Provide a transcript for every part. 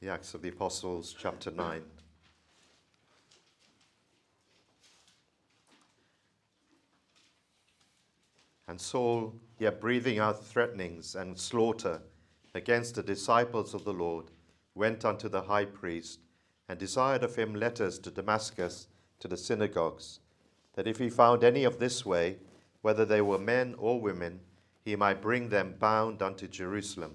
the Acts of the Apostles, chapter 9. And Saul, yet breathing out threatenings and slaughter against the disciples of the Lord, went unto the high priest and desired of him letters to Damascus to the synagogues, that if he found any of this way, whether they were men or women, he might bring them bound unto Jerusalem.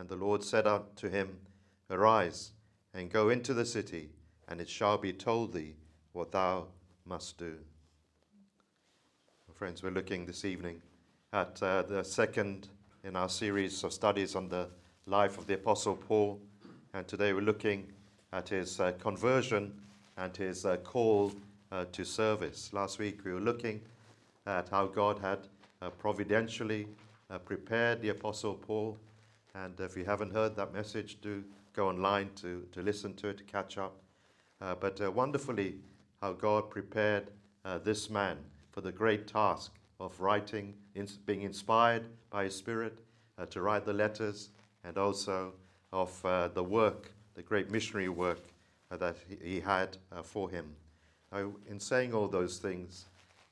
And the Lord said unto him, Arise and go into the city, and it shall be told thee what thou must do. Friends, we're looking this evening at uh, the second in our series of studies on the life of the Apostle Paul. And today we're looking at his uh, conversion and his uh, call uh, to service. Last week we were looking at how God had uh, providentially uh, prepared the Apostle Paul. And if you haven't heard that message, do go online to, to listen to it, to catch up. but wonderfully, how God prepared this man for the great task of writing, being inspired by His Spirit uh, to write the letters, and also of uh, the work, the great missionary work uh, that he, had uh, for him. Now, in saying all those things,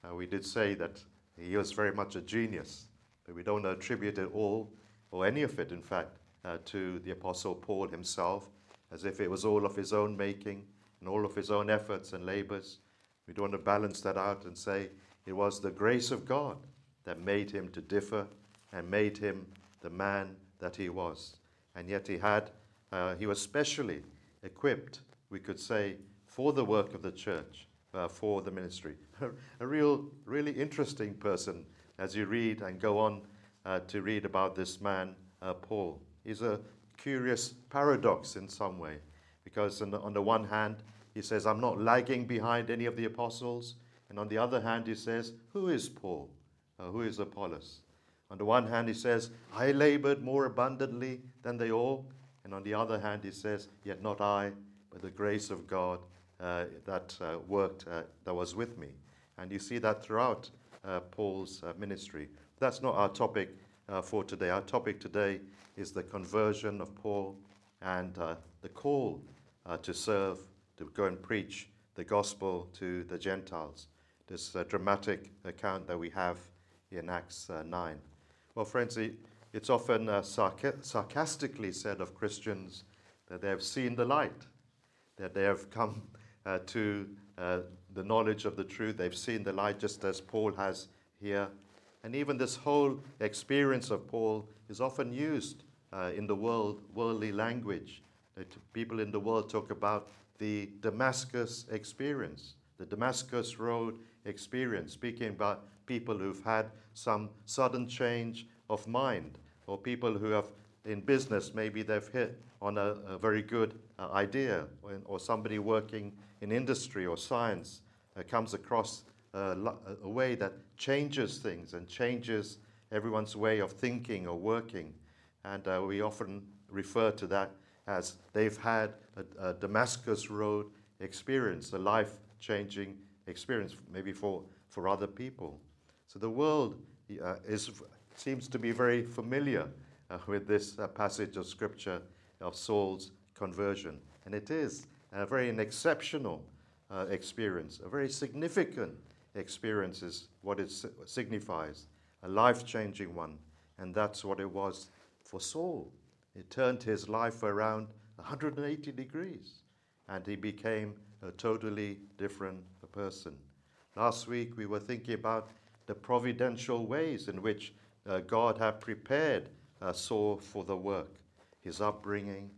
uh, we did say that he was very much a genius, but we don't attribute it all, or any of it, in fact, uh, to the Apostle Paul himself, as if it was all of his own making and all of his own efforts and labors. We don't want to balance that out and say it was the grace of God that made him to differ and made him the man that he was. And yet he had, uh, he was specially equipped, we could say, for the work of the church, uh, for the ministry. a real, really interesting person as you read and go on uh, to read about this man, uh, Paul. He's a curious paradox in some way, because on the, on the one hand, he says, I'm not lagging behind any of the apostles. And on the other hand, he says, Who is Paul? Uh, who is Apollos? On the one hand, he says, I labored more abundantly than they all. And on the other hand, he says, Yet not I, but the grace of God uh, that uh, worked, uh, that was with me. And you see that throughout uh, Paul's uh, ministry. That's not our topic for today. Our topic today is the conversion of Paul and the call to serve, to go and preach the gospel to the Gentiles this uh, dramatic account that we have in Acts uh, 9. Well, friends, it's often uh, sarca- sarcastically said of Christians that they have seen the light, that they have come uh, to uh, the knowledge of the truth. They've seen the light just as Paul has here. And even this whole experience of Paul is often used uh, in the world, worldly language. That People in the world talk about the Damascus experience, the Damascus Road experience, speaking about people who've had some sudden change of mind, or people who have in business, maybe they've hit on a, a very good uh, idea, or, or, somebody working in industry or science uh, comes across uh, a way that changes things and changes everyone's way of thinking or working. And uh, we often refer to that as they've had a, a Damascus Road experience, a life changing experience, maybe for, for other people. So the world uh, is, seems to be very familiar uh, with this uh, passage of Scripture of Saul's conversion. And it is a very an exceptional uh, experience, a very significant experience is what it signifies, a life changing one. And that's what it was for Saul. It turned his life around 180 degrees, and he became a totally different person. Last week we were thinking about the providential ways in which uh, God had prepared uh, Saul for the work, his upbringing,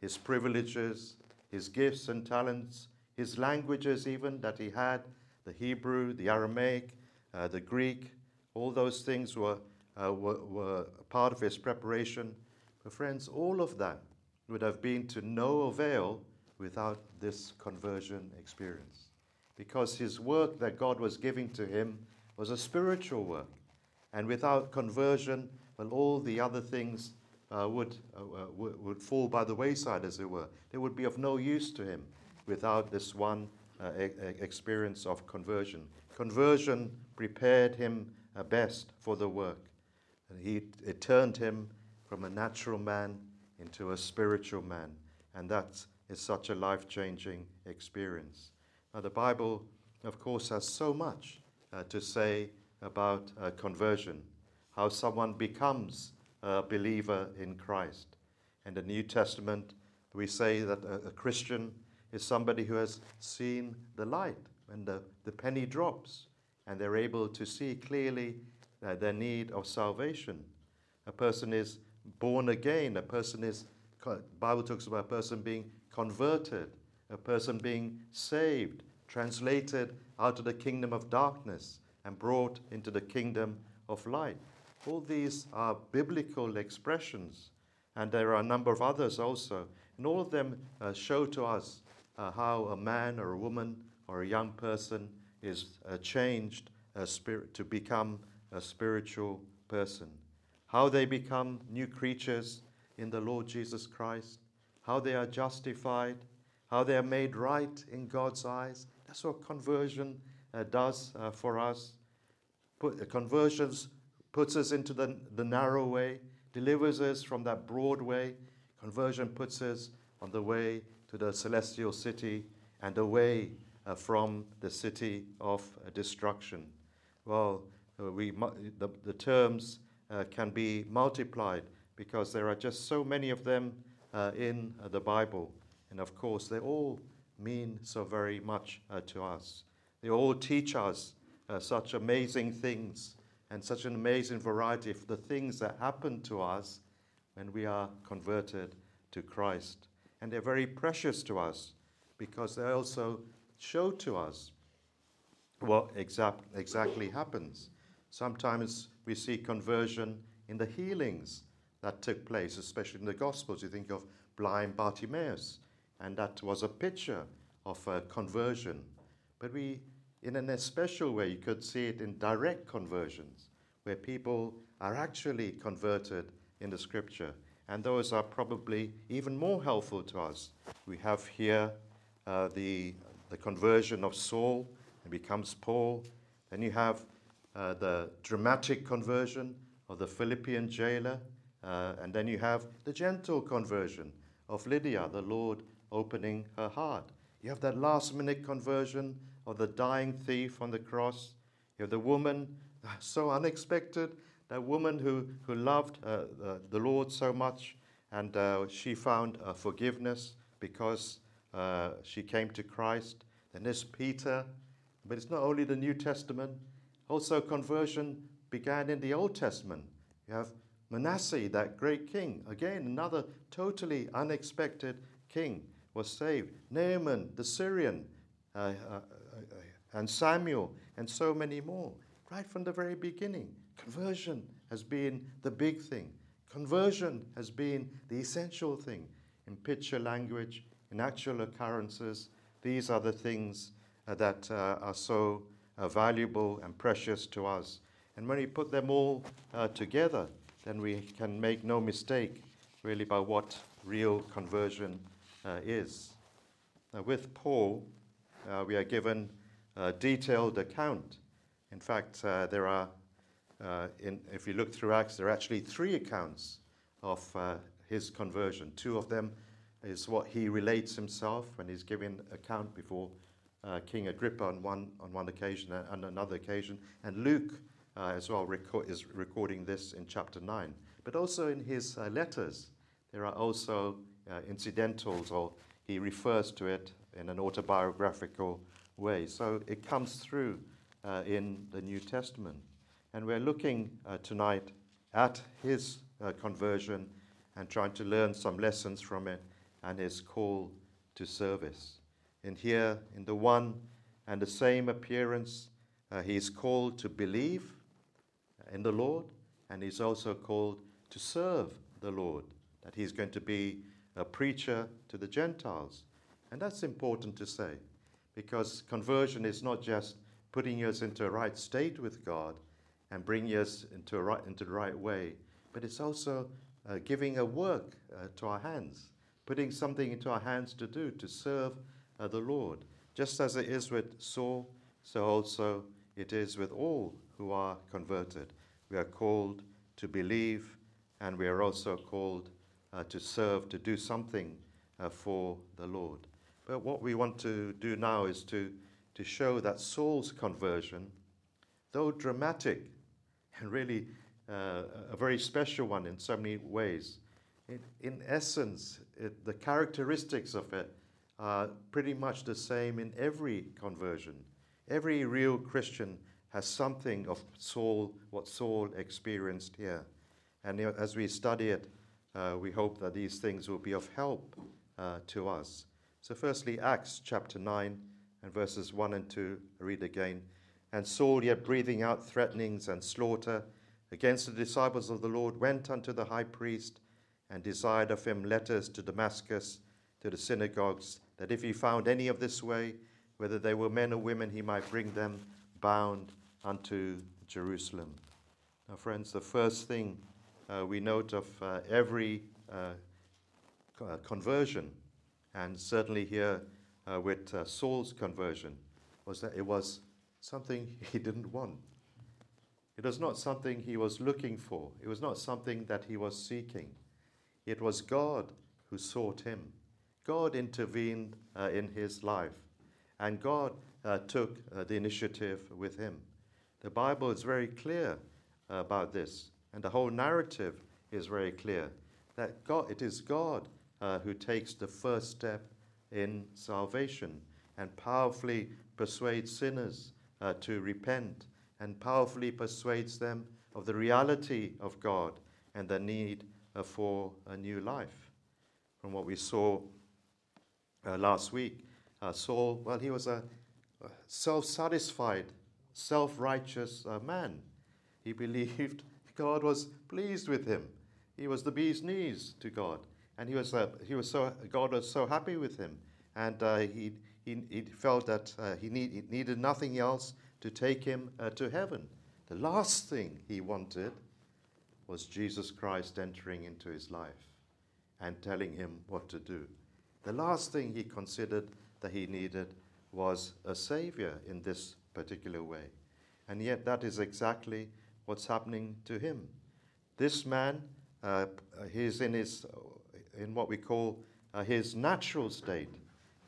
his privileges, his gifts and talents, his languages, even that he had the Hebrew, the Aramaic, uh, the Greek, all those things were, uh, were, were part of his preparation. But, friends, all of that would have been to no avail without this conversion experience. Because his work that God was giving to him was a spiritual work. And without conversion, well, all the other things uh, would, uh, uh would fall by the wayside, as it were. They would be of no use to him without this one uh, e- experience of conversion. Conversion prepared him uh, best for the work. And he, it turned him from a natural man into a spiritual man. And that is such a life changing experience. Now, the Bible, of course, has so much uh, to say about uh, conversion, how someone becomes a believer in Christ. In the New Testament, we say that a, a Christian is somebody who has seen the light when the, the penny drops and they're able to see clearly uh, their need of salvation. A person is born again. A person is, Bible talks about a person being converted, a person being saved, translated out of the kingdom of darkness and brought into the kingdom of light. All these are biblical expressions, and there are a number of others also. And all of them uh, show to us uh, how a man or a woman or a young person is uh, changed spirit, to become a spiritual person. How they become new creatures in the Lord Jesus Christ, how they are justified, how they are made right in God's eyes. That's what conversion uh, does uh, for us. Put, uh, conversions puts us into the, the narrow way, delivers us from that broad way. Conversion puts us on the way to the celestial city and away uh, from the city of uh, destruction. Well, uh, we, the, the terms uh, can be multiplied because there are just so many of them in the Bible. And of course, they all mean so very much to us. They all teach us such amazing things and such an amazing variety of the things that happen to us when we are converted to Christ. And they're very precious to us because they also show to us what exact, exactly happens. Sometimes we see conversion in the healings that took place, especially in the Gospels. You think of blind Bartimaeus, and that was a picture of a conversion. But we, in an especial way, you could see it in direct conversions, where people are actually converted in the Scripture. And those are probably even more helpful to us. We have here uh, the the conversion of Saul and becomes Paul. Then you have uh, the dramatic conversion of the Philippian jailer. Uh, and then you have the gentle conversion of Lydia, the Lord opening her heart. You have that last minute conversion of the dying thief on the cross. You have the woman, so unexpected, that woman who, who loved uh, the, the, Lord so much, and uh, she found forgiveness because uh, she came to Christ. Then there's Peter. But it's not only the New Testament, also conversion began in the Old Testament. You have Manasseh, that great king. Again, another totally unexpected king was saved. Naaman, the Syrian, uh, uh, uh, and Samuel, and so many more. Right from the very beginning, conversion has been the big thing. Conversion has been the essential thing in picture language in actual occurrences, these are the things uh, that uh, are so uh, valuable and precious to us. And when we put them all uh, together, then we can make no mistake really about what real conversion uh, is. Now, with Paul, uh, we are given a detailed account. In fact, there are, in, if you look through Acts, there are actually three accounts of his conversion. Two of them is what he relates himself when he's giving account before uh, King Agrippa on one, on one occasion and another occasion. And Luke uh, as well record, is recording this in chapter 9. But also in his uh, letters, there are also uh, incidentals, or he refers to it in an autobiographical way. So it comes through uh, in the New Testament. And we're looking uh, tonight at his conversion and trying to learn some lessons from it and his call to service. And here, in the one and the same appearance, uh, he is called to believe in the Lord, and he's also called to serve the Lord. That he's going to be a preacher to the Gentiles. And that's important to say because conversion is not just putting us into a right state with God and bringing us into, right, into the right way, but it's also uh, giving a work uh, to our hands, putting something into our hands to do, to serve uh, the Lord. Just as it is with Saul, so also it is with all who are converted. We are called to believe, and we are also called uh, to serve, to do something uh, for the Lord. But what we want to do now is to, to show that Saul's conversion, though dramatic and really uh, a very special one in so many ways, in essence, it, the characteristics of it are pretty much the same in every conversion. Every real Christian has something of Saul, what Saul experienced here. And as we study it, uh, we hope that these things will be of help uh, to us. So, firstly, Acts chapter 9 and verses 1 and 2, I read again. And Saul, yet breathing out threatenings and slaughter against the disciples of the Lord, went unto the high priest and desired of him letters to Damascus, to the synagogues, that if he found any of this way, whether they were men or women, he might bring them bound unto Jerusalem. Now, friends, the first thing uh, we note of uh, every uh, conversion, and certainly here uh, with uh, Saul's conversion, was that it was something he didn't want. It was not something he was looking for. It was not something that he was seeking. It was God who sought him. God intervened uh, in his life, and God uh, took uh, the initiative with him. The Bible is very clear about this, and the whole narrative is very clear that God, it is God uh, who takes the first step in salvation and powerfully persuades sinners uh, to repent and powerfully persuades them of the reality of God and the need uh, for a new life. From what we saw uh, last week, uh, Saul, well, he was a self satisfied self righteous uh, man. He believed God was pleased with him. He was the bee's knees to God. And he was, uh, he was so, God was so happy with him. And he, he, he, felt that uh, he, need, he, needed nothing else to take him uh, to heaven. The last thing he wanted was Jesus Christ entering into his life and telling him what to do. The last thing he considered that he needed was a Savior in this particular way. And yet, that is exactly what's happening to him. This man, uh, he's in, his, in what we call uh, his natural state.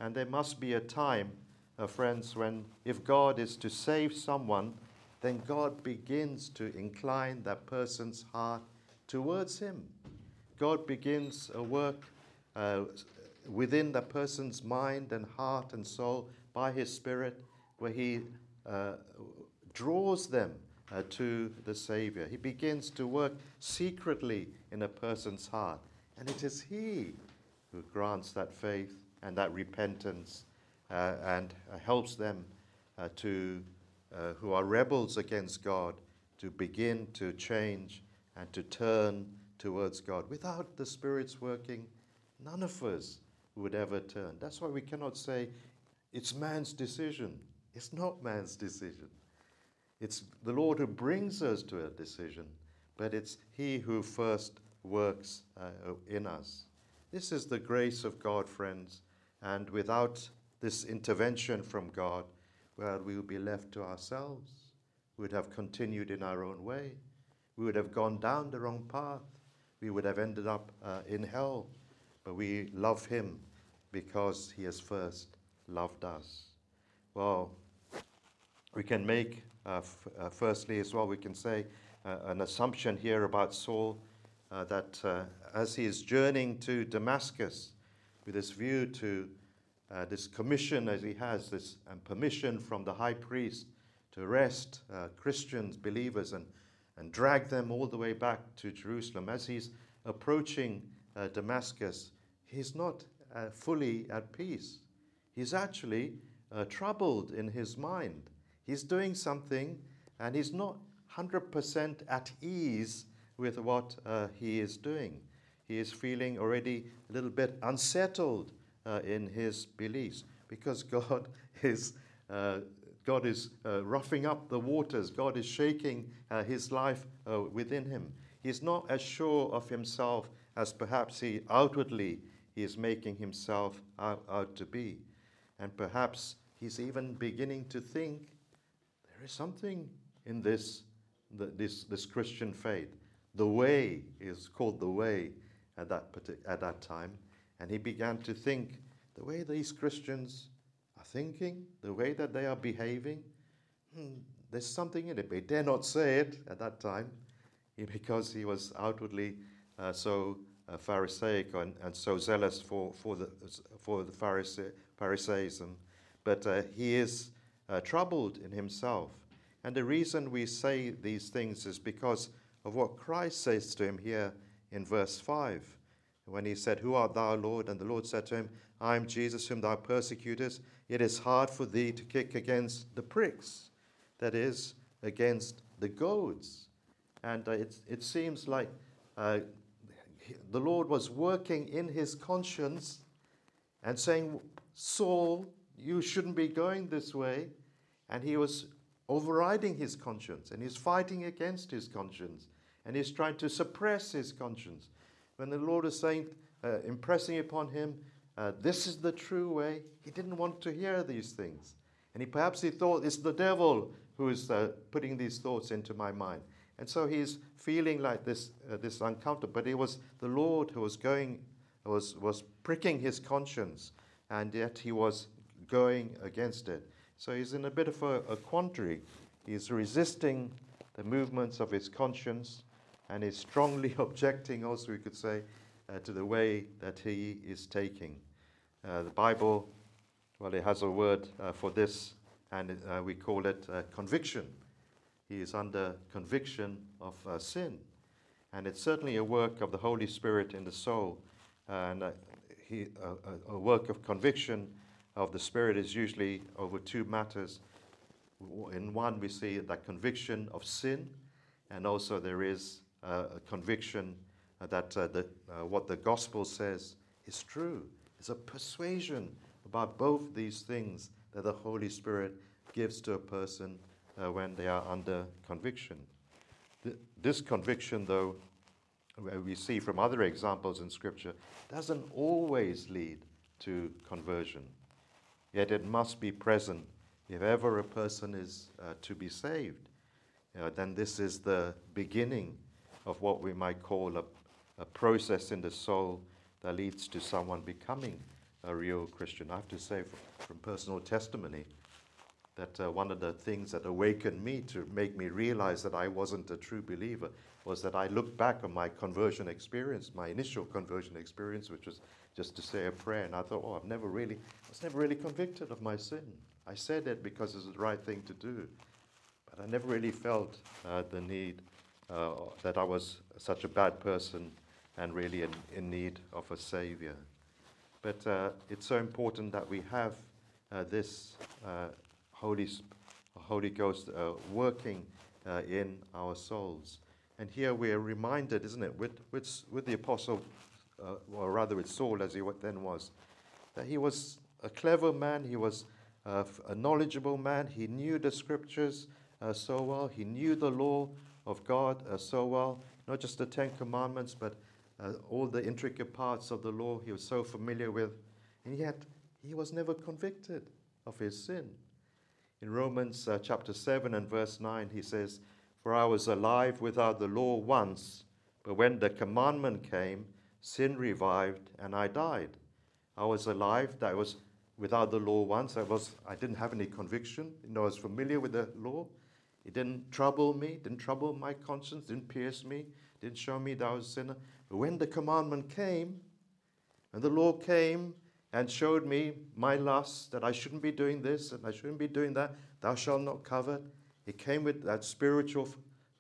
And there must be a time, uh, friends, when if God is to save someone, then God begins to incline that person's heart towards Him. God begins a work uh, within the person's mind and heart and soul by His Spirit, where He uh, draws them uh, to the Savior. He begins to work secretly in a person's heart. And it is He who grants that faith and that repentance uh, and uh, helps them uh, to, uh, who are rebels against God, to begin to change and to turn towards God. Without the Spirit's working, none of us would ever turn. That's why we cannot say it's man's decision. It's not man's decision. It's the Lord who brings us to a decision, but it's He who first works uh, in us. This is the grace of God, friends, and without this intervention from God, well, we would be left to ourselves. We would have continued in our own way. We would have gone down the wrong path. We would have ended up uh, in hell. But we love Him because He has first loved us. Well, we can make, uh, f- uh, firstly, as well, we can say uh, an assumption here about Saul uh, that uh, as he is journeying to Damascus with this view to uh, this commission as he has, this and permission from the high priest to arrest Christians, believers, and, and drag them all the way back to Jerusalem, as he's approaching Damascus, he's not fully at peace. He's actually uh, troubled in his mind. He's doing something and he's not 100% at ease with what uh, he is doing. He is feeling already a little bit unsettled uh, in his beliefs because God is, uh, God is uh, roughing up the waters, God is shaking uh, his life uh, within him. He's not as sure of himself as perhaps he outwardly he is making himself out, out to be. And perhaps he's even beginning to think there is something in this, this, this Christian faith. The way is called the way at that, at that time. And he began to think the way these Christians are thinking, the way that they are behaving, hmm, there's something in it. But he dare not say it at that time because he was outwardly uh, so uh, Pharisaic and, and, so zealous for, for the, for the Pharisee, Pharisaism. But uh, he is uh, troubled in himself. And the reason we say these things is because of what Christ says to him here in verse 5. When he said, Who art thou, Lord? And the Lord said to him, I am Jesus whom thou persecutest. It is hard for thee to kick against the pricks, that is, against the goads. And uh, it, it seems like uh, the Lord was working in his conscience and saying, Saul, you shouldn't be going this way. And he was overriding his conscience and he's fighting against his conscience and he's trying to suppress his conscience. When the Lord is saying, uh, impressing upon him, uh, this is the true way, he didn't want to hear these things. And he perhaps he thought it's the devil who is uh, putting these thoughts into my mind. And so he's feeling like this, uh, this uncomfortable. But it was the Lord who was going, was, was pricking his conscience, and yet he was going against it. So he's in a bit of a, a quandary. He's resisting the movements of his conscience, and is strongly objecting, also, we could say, uh, to the way that he is taking. Uh, the Bible, well, it has a word uh, for this, and uh, we call it uh, conviction he is under conviction of uh, sin. And it's certainly a work of the Holy Spirit in the soul. And he, a work of conviction of the Spirit is usually over two matters. In one, we see that conviction of sin, and also there is a conviction that uh, the, uh, what the gospel says is true. It's a persuasion about both these things that the Holy Spirit gives to a person uh, when they are under conviction. Th- this conviction, though, we see from other examples in Scripture, doesn't always lead to conversion. Yet it must be present if ever a person is uh, to be saved. Uh, then this is the beginning of what we might call a, a process in the soul that leads to someone becoming a real Christian. I have to say, from, personal testimony, that uh, one of the things that awakened me to make me realize that I wasn't a true believer was that I looked back on my conversion experience, my initial conversion experience, which was just to say a prayer, and I thought, oh, I've never really, I was never really convicted of my sin. I said it because it's the right thing to do, but I never really felt uh, the need uh, that I was such a bad person and really in, in need of a savior. But uh, it's so important that we have uh, this uh, Holy, Holy Ghost uh, working in our souls. And here we are reminded, isn't it, with, with, with the apostle, or rather with Saul as he then was, that he was a clever man, he was a knowledgeable man, he knew the scriptures so well, he knew the law of God uh, so well, not just the Ten Commandments, but all the intricate parts of the law he was so familiar with. And yet, he was never convicted of his sin. In Romans uh, chapter 7 and verse 9, he says, For I was alive without the law once, but when the commandment came, sin revived and I died. I was alive, that was without the law once. I, was, I didn't have any conviction. You know, I was familiar with the law. It didn't trouble me, didn't trouble my conscience, didn't pierce me, didn't show me that I was a sinner. But when the commandment came, and the law came, and showed me my lust, that I shouldn't be doing this and I shouldn't be doing that. Thou shalt not covet. It came with that spiritual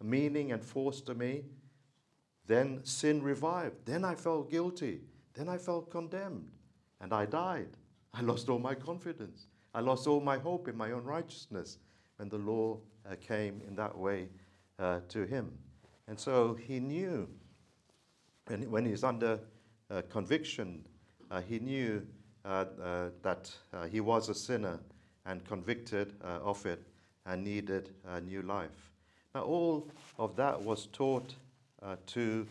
meaning and force to me. Then sin revived. Then I felt guilty. Then I felt condemned. And I died. I lost all my confidence. I lost all my hope in my own righteousness when the law uh, came in that way uh, to him. And so he knew when, when he's under uh, conviction, uh, he knew uh, uh, that he was a sinner and convicted of it and needed a new life. Now, all of that was taught to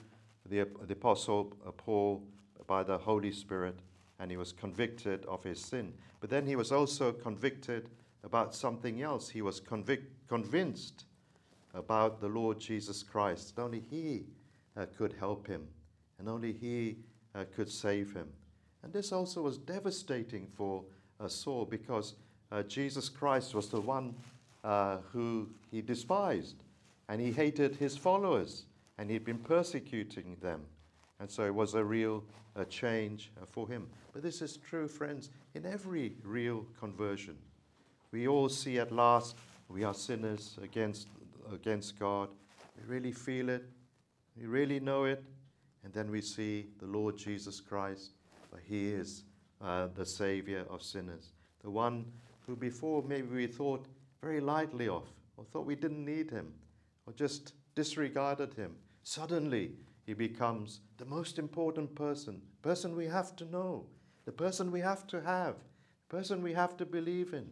the, the Apostle Paul by the Holy Spirit, and he was convicted of his sin. But then he was also convicted about something else. He was convic- convinced about the Lord Jesus Christ. Only He uh, could help him, and only He uh, could save him. And this also was devastating for uh, Saul because uh, Jesus Christ was the one uh, who he despised, and he hated his followers, and he'd been persecuting them. And so it was a real uh, change for him. But this is true, friends, in every real conversion. We all see at last we are sinners against, against God. We really feel it, we really know it, and then we see the Lord Jesus Christ for he is uh, the Savior of sinners. The one who before maybe we thought very lightly of, or thought we didn't need him, or just disregarded him. Suddenly, he becomes the most important person, person we have to know, the person we have to have, the person we have to believe in.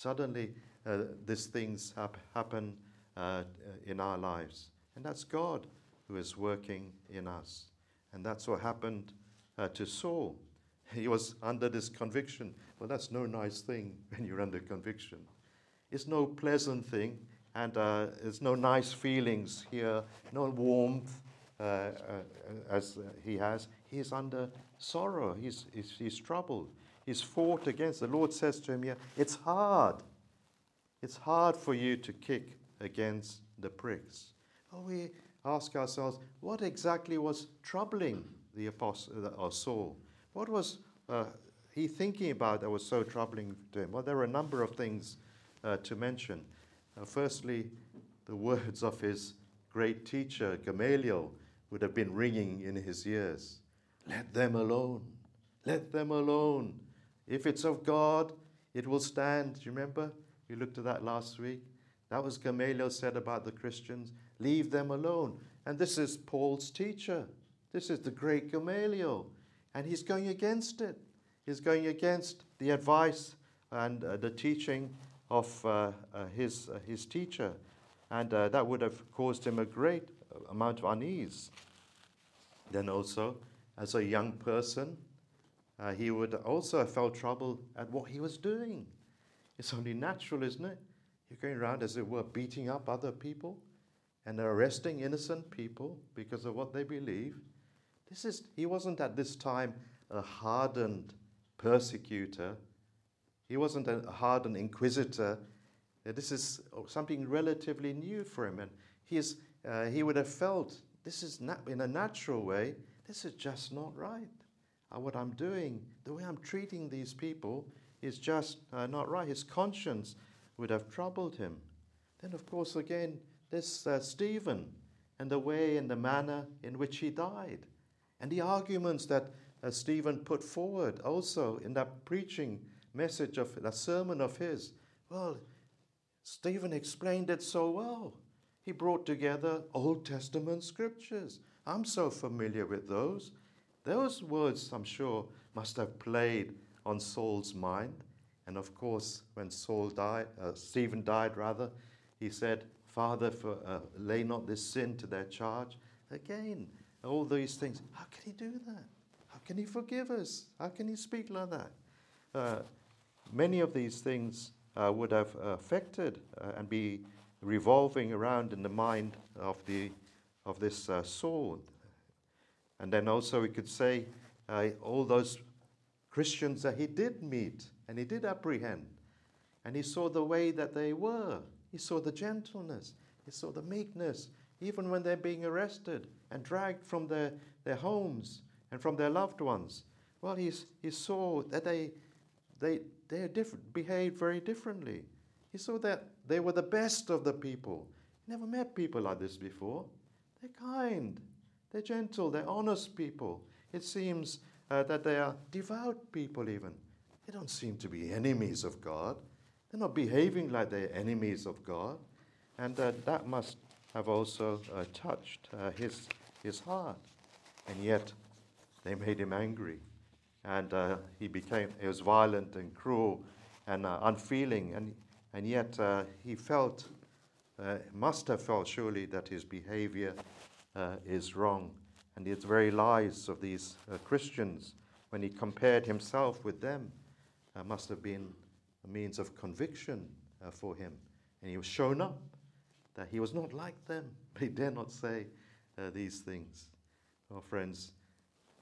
Suddenly, uh, these things hap- happen uh, in our lives. And that's God who is working in us. And that's what happened uh, to Saul. He was under this conviction. Well, that's no nice thing when you're under conviction. It's no pleasant thing, and uh, there's no nice feelings here, no warmth uh, uh, as he has. He's under sorrow, he's, he's, he's troubled. He's fought against. The Lord says to him here, It's hard. It's hard for you to kick against the pricks. Oh, we ask ourselves, what exactly was troubling the apostle, or uh, Saul. What was uh, he thinking about that was so troubling to him? Well, there are a number of things uh, to mention. Uh, firstly, the words of his great teacher, Gamaliel, would have been ringing in his ears. Let them alone. Let them alone. If it's of God, it will stand. Do you remember? We looked at that last week. That was Gamaliel said about the Christians. Leave them alone. And this is Paul's teacher. This is the great Gamaliel, and he's going against it. He's going against the advice and uh, the teaching of uh, uh, his, uh, his teacher, and uh, that would have caused him a great amount of unease. Then, also, as a young person, uh, he would also have felt trouble at what he was doing. It's only natural, isn't it? You're going around, as it were, beating up other people and arresting innocent people because of what they believe. This is, he wasn't at this time a hardened persecutor. He wasn't a hardened inquisitor. This is something relatively new for him. And he, is, uh, he would have felt this is not, in a natural way, this is just not right. Uh, what I'm doing, the way I'm treating these people, is just uh, not right. His conscience would have troubled him. Then, of course, again, this uh, Stephen and the way and the manner in which he died. And the arguments that uh, Stephen put forward also in that preaching message of that sermon of his, well, Stephen explained it so well. He brought together Old Testament scriptures. I'm so familiar with those. Those words, I'm sure, must have played on Saul's mind. And of course, when Saul died, uh, Stephen died rather, he said, Father, for, uh, lay not this sin to their charge. Again, all these things. How can he do that? How can he forgive us? How can he speak like that? Uh, many of these things uh, would have affected uh, and be revolving around in the mind of, the, of this uh, Saul. And then also we could say uh, all those Christians that he did meet and he did apprehend. And he saw the way that they were. He saw the gentleness. He saw the meekness even when they're being arrested and dragged from their, their homes and from their loved ones. Well, he's, he saw that they, they, they different, behaved very differently. He saw that they were the best of the people. He never met people like this before. They're kind, they're gentle, they're honest people. It seems uh, that they are devout people, even. They don't seem to be enemies of God. They're not behaving like they're enemies of God. And uh, that must have also uh, touched uh, his, his heart. and yet they made him angry. And uh, he became, he was violent and cruel and uh, unfeeling, and, and yet he felt, must have felt surely that his behavior uh, is wrong. And the very lies of these uh, Christians, when he compared himself with them, must have been a means of conviction for him. And he was shown up that he was not like them, but he dare not say these things. Oh, friends,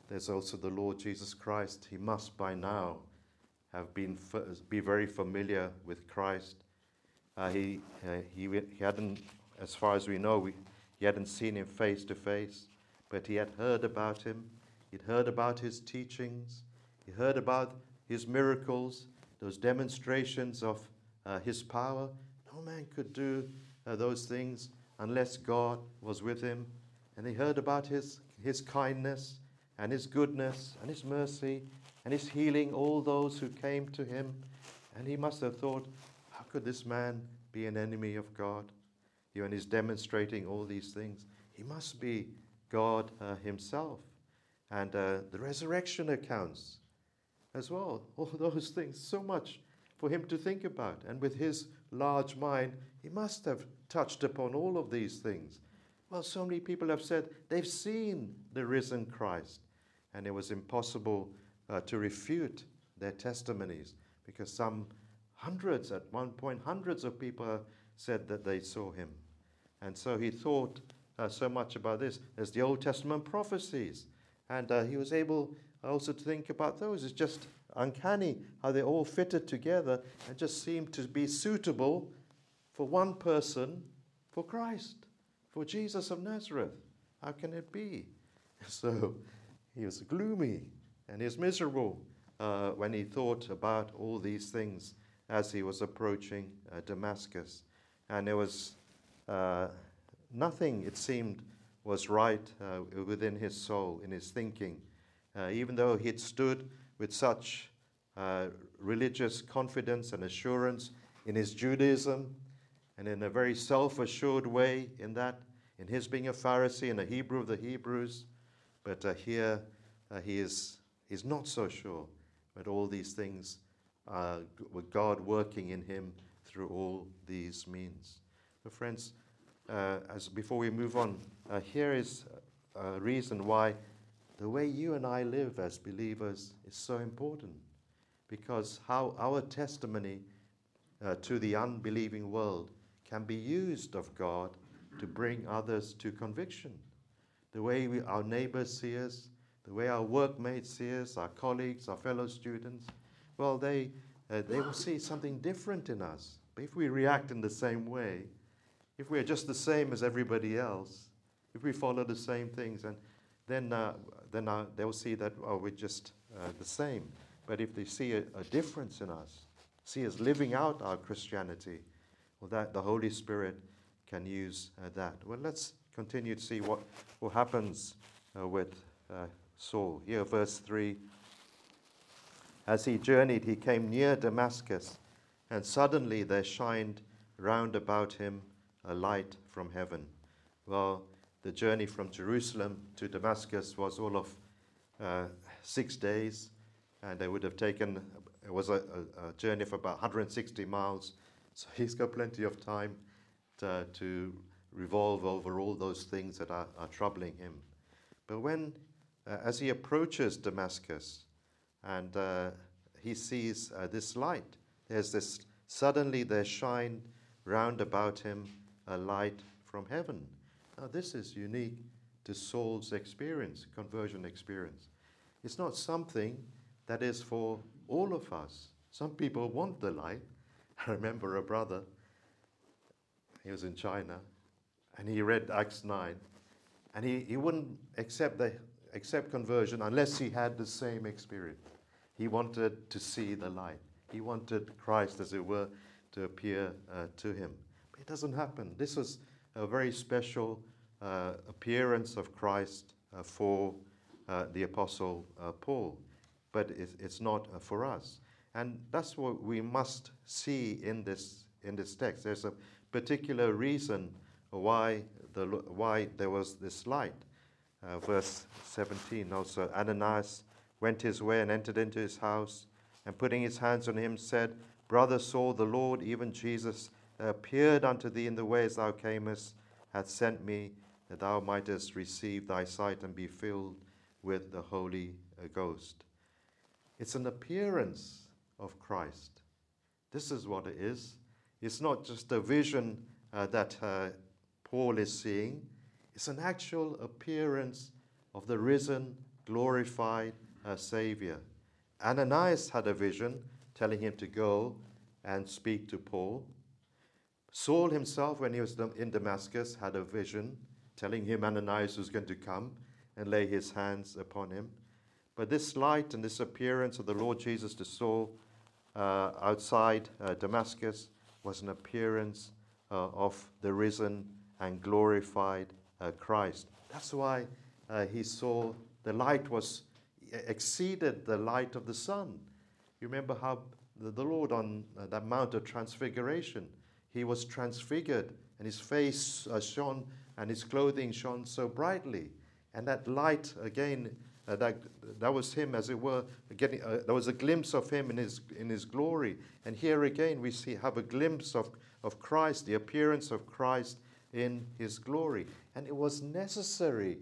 there's also the Lord Jesus Christ. He must by now have been be very familiar with Christ. Uh, he, uh, he, he hadn't, as far as we know, we, he hadn't seen him face to face, but he had heard about him. He'd heard about his teachings. He heard about his miracles, those demonstrations of uh, his power. No man could do uh, those things unless God was with him. And he heard about his, his kindness and his goodness and his mercy and his healing all those who came to him. And he must have thought, how could this man be an enemy of God? You and he's demonstrating all these things. He must be God uh, himself. And uh, the resurrection accounts as well, all those things, so much for him to think about. And with his large mind, he must have touched upon all of these things. Well, so many people have said they've seen the risen Christ and it was impossible uh, to refute their testimonies because some hundreds, at one point, hundreds of people said that they saw him. And so he thought uh, so much about this. There's the Old Testament prophecies, and uh, he was able also to think about those. It's just uncanny how they all fitted together and just seemed to be suitable for one person, for Christ, for Jesus of Nazareth. How can it be? So he was gloomy and he was miserable uh, when he thought about all these things as he was approaching uh, Damascus. And there was nothing, it seemed, was right uh, within his soul, in his thinking. Uh, even though he had stood with such uh, religious confidence and assurance in his Judaism and in a very self assured way in that, in his being a Pharisee and a Hebrew of the Hebrews. But uh, here uh, he is he's not so sure. But all these things uh, with God working in him through all these means. But friends, uh, as before we move on, uh, here is a reason why the way you and I live as believers is so important. Because how our testimony uh, to the unbelieving world can be used of God to bring others to conviction the way we, our neighbors see us, the way our workmates see us, our colleagues, our fellow students, well, they, uh, they will see something different in us. But if we react in the same way, if we're just the same as everybody else, if we follow the same things, and then, uh, then uh, they'll see that oh, we're just uh, the same. But if they see a, a, difference in us, see us living out our Christianity, well, that the Holy Spirit can use uh, that. Well, let's continue to see what, what happens uh, with uh, Saul. Here, verse 3 As he journeyed, he came near Damascus, and suddenly there shined round about him a light from heaven. Well, the journey from Jerusalem to Damascus was all of uh, six days, and they would have taken, it was a, a, a, journey of about 160 miles, so he's got plenty of time to, to revolve over all those things that are, are troubling him. But when, uh, as he approaches Damascus and uh, he sees uh, this light, there's this, suddenly there shine round about him a light from heaven. Now, this is unique to Saul's experience, conversion experience. It's not something that is for all of us. Some people want the light. I remember a brother, he was in China, and he read Acts 9, and he, he wouldn't accept, the, accept conversion unless he had the same experience. He wanted to see the light, he wanted Christ, as it were, to appear uh, to him. Doesn't happen. This was a very special uh, appearance of Christ uh, for uh, the Apostle uh, Paul, but it's, it's not uh, for us. And that's what we must see in this, in this text. There's a particular reason why, the, why there was this light. uh, verse 17 also Ananias went his way and entered into his house, and putting his hands on him, said, Brother Saul, the Lord, even Jesus, appeared unto thee in the way as thou camest, hath sent me that thou mightest receive thy sight and be filled with the Holy Ghost. It's an appearance of Christ. This is what it is. It's not just a vision uh, that uh, Paul is seeing, it's an actual appearance of the risen, glorified uh, Savior. Ananias had a vision telling him to go and speak to Paul. Saul himself, when he was in Damascus, had a vision telling him Ananias was going to come and lay his hands upon him. But this light and this appearance of the Lord Jesus to Saul uh, outside uh, Damascus was an appearance uh, of the risen and glorified uh, Christ. That's why uh, he saw the light was exceeded the light of the sun. You remember how the, the Lord on uh, that Mount of Transfiguration, he was transfigured and his face shone and his clothing shone so brightly. And that light, again, uh, that, that was him, as it were, getting, uh, there was a glimpse of him in his, in his glory. And here again, we see, have a glimpse of, of Christ, the appearance of Christ in his glory. And it was necessary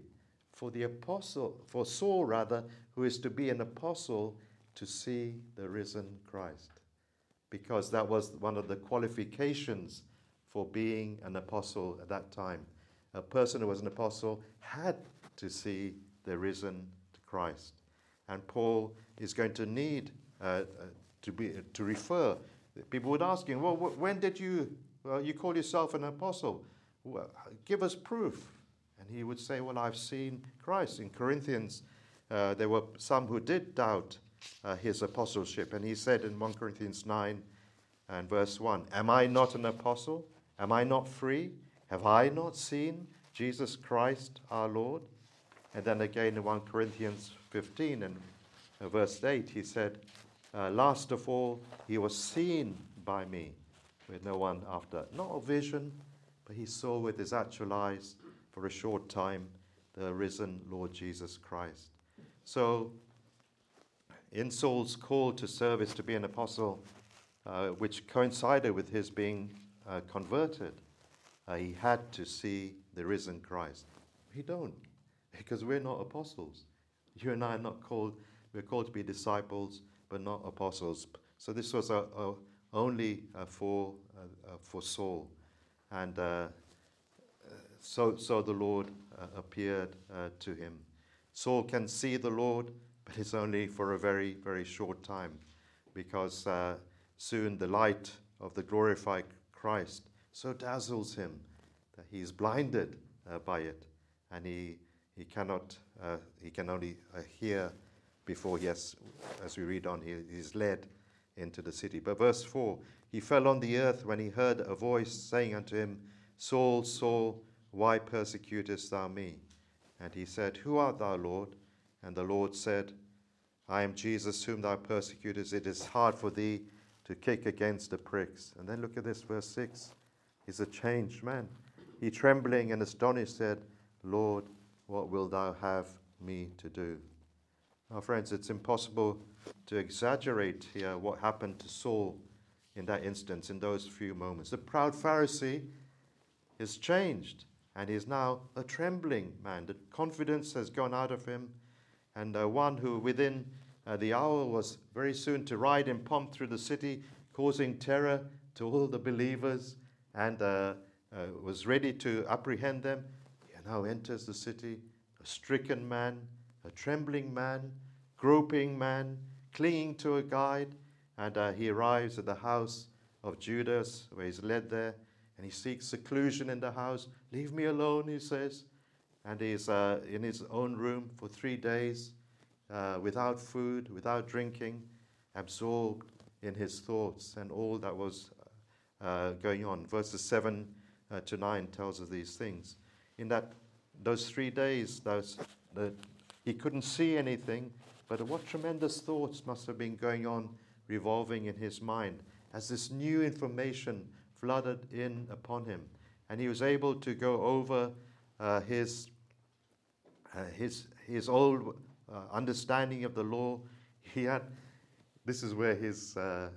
for the apostle, for Saul rather, who is to be an apostle, to see the risen Christ. Because that was one of the qualifications for being an apostle at that time. A person who was an apostle had to see the risen Christ. And Paul is going to need uh, uh, to, be, to refer. People would ask him, Well, when did you, well, you call yourself an apostle? Well, give us proof. And he would say, Well, I've seen Christ. In Corinthians, uh, there were some who did doubt uh, his apostleship. And he said in 1 Corinthians 9 and verse 1 Am I not an apostle? Am I not free? Have I not seen Jesus Christ our Lord? And then again in 1 Corinthians 15 and uh, verse 8, he said, uh, Last of all, he was seen by me with no one after. Not a vision, but he saw with his actual eyes for a short time the risen Lord Jesus Christ. So, in Saul's call to service to be an apostle, uh, which coincided with his being uh, converted, uh, he had to see the risen Christ. We don't because we're not apostles. You and I are not called, we're called to be disciples, but not apostles. So this was a, a only uh, for, uh, uh, for Saul. And uh, so, so the Lord uh, appeared uh, to him. Saul can see the Lord, but it's only for a very, very short time because soon the light of the glorified Christ so dazzles him that he's blinded by it and he he cannot, uh, he can only uh, hear before he has, as we read on, he is led into the city. But verse 4 He fell on the earth when he heard a voice saying unto him, Saul, Saul, why persecutest thou me? And he said, Who art thou, Lord? And the Lord said, I am Jesus whom thou persecutest. It is hard for thee to kick against the pricks. And then look at this, verse 6. He's a changed man. He trembling and astonished said, Lord, what wilt thou have me to do? Now, friends, it's impossible to exaggerate here what happened to Saul in that instance, in those few moments. The proud Pharisee is changed and he is now a trembling man. The confidence has gone out of him, and uh, one who within uh, the hour was very soon to ride in pomp through the city, causing terror to all the believers, and uh, was ready to apprehend them, He now enters the city a stricken man, a trembling man, groping man, clinging to a guide, and uh, he arrives at the house of Judas, where he's led there, and he seeks seclusion in the house. Leave me alone, he says. And he's uh, in his own room for three days, uh, without food, without drinking, absorbed in his thoughts and all that was uh, going on. Verses 7 uh, to 9 tells us these things in that those three days, those, the, he couldn't see anything, but what tremendous thoughts must have been going on, revolving in his mind as this new information flooded in upon him. And he was able to go over uh, his uh, his, his old uh, understanding of the law. He had, this is where his uh,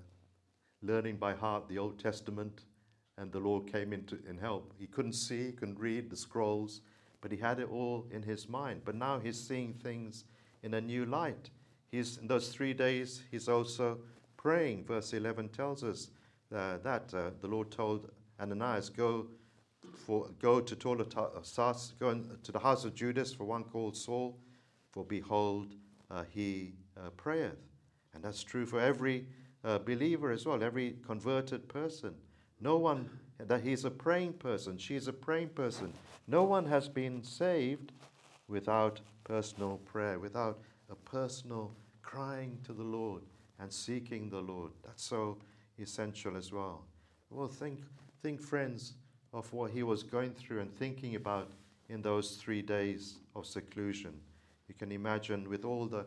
learning by heart the Old Testament and the Lord came into in help. He couldn't see, couldn't read the scrolls, but he had it all in his mind. But now he's seeing things in a new light. He's in those three days. He's also praying. Verse 11 tells us uh, that uh, the Lord told Ananias, "Go for go to Tarsus, go to the house of Judas for one called Saul, for behold, uh, he uh, prayeth." And that's true for every uh, believer as well, every converted person. No one, that he's a praying person, she's a praying person. No one has been saved without personal prayer, without a personal crying to the Lord and seeking the Lord. That's so essential as well. Well, think, think, friends, of what he was going through and thinking about in those three days of seclusion. You can imagine with all the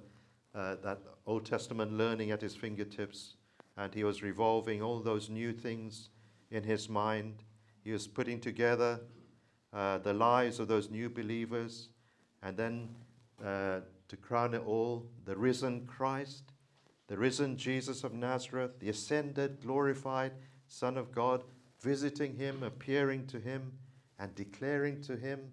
uh, that Old Testament learning at his fingertips, and he was revolving all those new things in his mind. He was putting together uh, the lives of those new believers, and then uh, to crown it all, the risen Christ, the risen Jesus of Nazareth, the ascended, glorified Son of God, visiting him, appearing to him, and declaring to him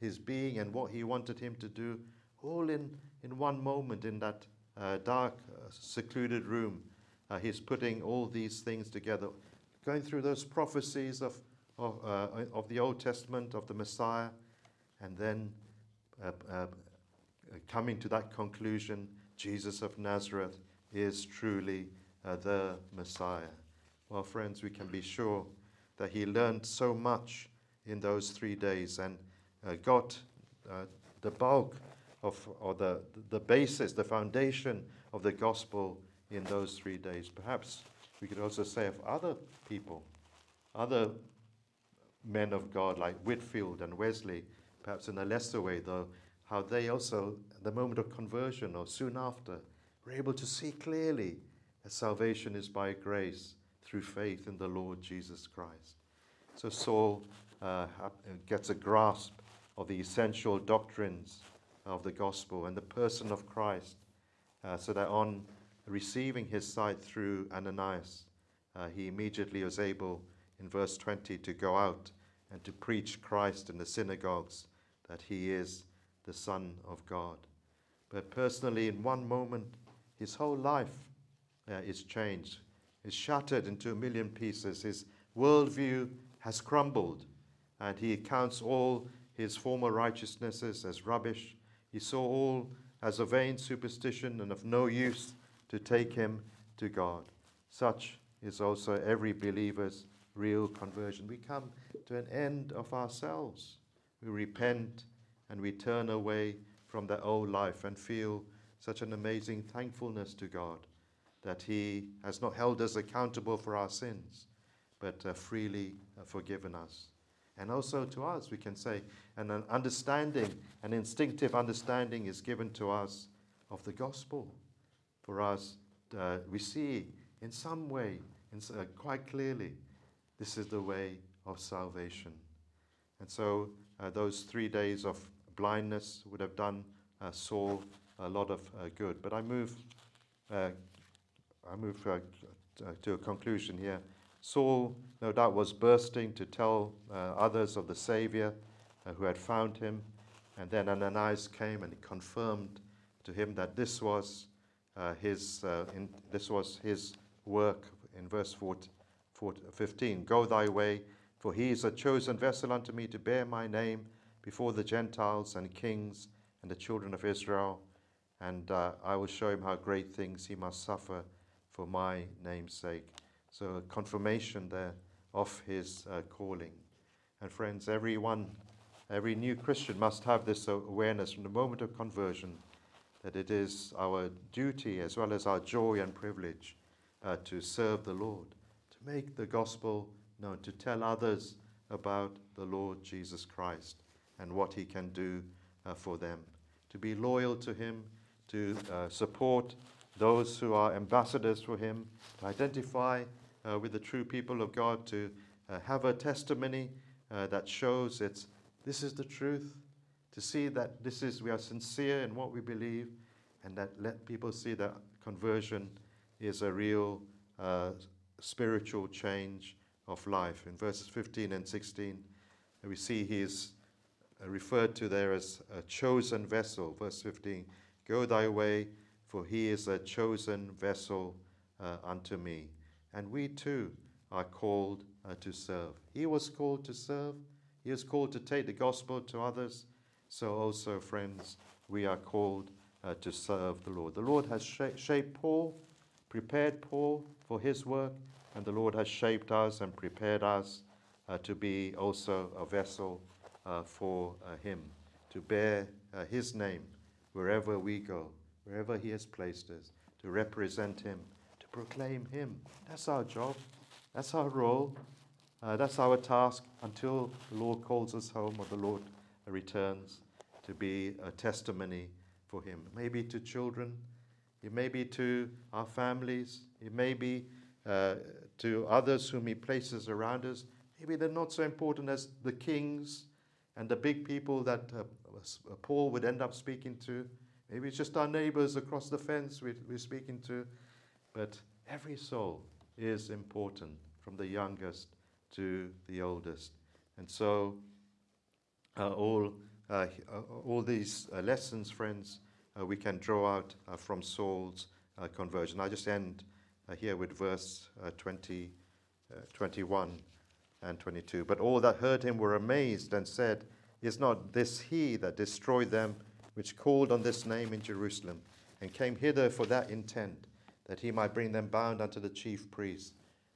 his being and what he wanted him to do, all in, in one moment in that uh, dark, uh, secluded room. Uh, he's putting all these things together going through those prophecies of, of, uh, of the Old Testament, of the Messiah, and then uh, uh, coming to that conclusion Jesus of Nazareth is truly the Messiah. Well, friends, we can be sure that he learned so much in those three days and uh, got uh, the bulk of, or the, the basis, the foundation of the gospel in those three days. Perhaps we could also say of other people, other men of God like Whitefield and Wesley, perhaps in a lesser way, though, how they also, at the moment of conversion or soon after, were able to see clearly that salvation is by grace through faith in the Lord Jesus Christ. So Saul uh, gets a grasp of the essential doctrines of the gospel and the person of Christ, uh, so that on receiving his sight through Ananias, uh, he immediately was able, in verse 20, to go out and to preach Christ in the synagogues that he is the Son of God. But personally, in one moment, his whole life uh, is changed, is shattered into a million pieces. His worldview has crumbled, and he counts all his former righteousnesses as rubbish. He saw all as a vain superstition and of no use to take him to God. Such is also every believer's real conversion. We come to an end of ourselves. We repent and we turn away from that old life and feel such an amazing thankfulness to God that He has not held us accountable for our sins, but uh, freely uh, forgiven us. And also to us, we can say, and an understanding, an instinctive understanding is given to us of the gospel for us, uh, we see in some way, in, uh, quite clearly, this is the way of salvation. And so uh, those three days of blindness would have done uh, Saul a lot of good. But I move, I move to a conclusion here. Saul, no doubt, was bursting to tell others of the Savior who had found him. And then Ananias came and confirmed to him that this was uh, his, uh, in, this was his work in verse 14, 15. Go thy way, for he is a chosen vessel unto me to bear my name before the Gentiles and kings and the children of Israel. And uh, I will show him how great things he must suffer for my name's sake. So, a confirmation there of his uh, calling. And, friends, everyone, every new Christian must have this awareness from the moment of conversion that it is our duty as well as our joy and privilege uh, to serve the Lord, to make the gospel known, to tell others about the Lord Jesus Christ and what he can do uh, for them, to be loyal to him, to uh, support those who are ambassadors for him, to identify uh, with the true people of God, to uh, have a testimony uh, that shows it's this is the truth to see that this is we are sincere in what we believe, and that let people see that conversion is a real uh, spiritual change of life. In verses 15 and 16, we see he is uh, referred to there as a chosen vessel. Verse 15 Go thy way, for he is a chosen vessel uh, unto me. And we too are called uh, to serve. He was called to serve, he was called to take the gospel to others. So, also, friends, we are called uh, to serve the Lord. The Lord has sh- shaped Paul, prepared Paul for his work, and the Lord has shaped us and prepared us uh, to be also a vessel uh, for uh, him, to bear his name wherever we go, wherever he has placed us, to represent him, to proclaim him. That's our job, that's our role, uh, that's our task until the Lord calls us home or the Lord returns to be a testimony for him. Maybe to children, it may be to our families, it may be uh, to others whom he places around us. Maybe they're not so important as the kings and the big people that uh, uh, Paul would end up speaking to. Maybe it's just our neighbors across the fence we're, we're speaking to. But every soul is important, from the youngest to the oldest. And so, uh, all, uh, uh all these uh, lessons, friends, uh, we can draw out from Saul's conversion. I just end here with verse 20, 21 and 22. But all that heard him were amazed and said, Is not this he that destroyed them which called on this name in Jerusalem and came hither for that intent, that he might bring them bound unto the chief priests?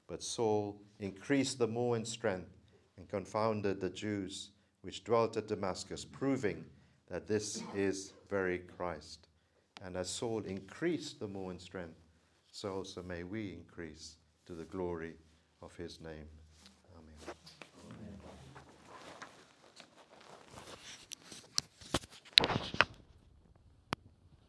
But Saul increased the more in strength and confounded the Jews which dwelt at Damascus, proving that this is very Christ. And as Saul increased the more in strength, so also may we increase to the glory of his name.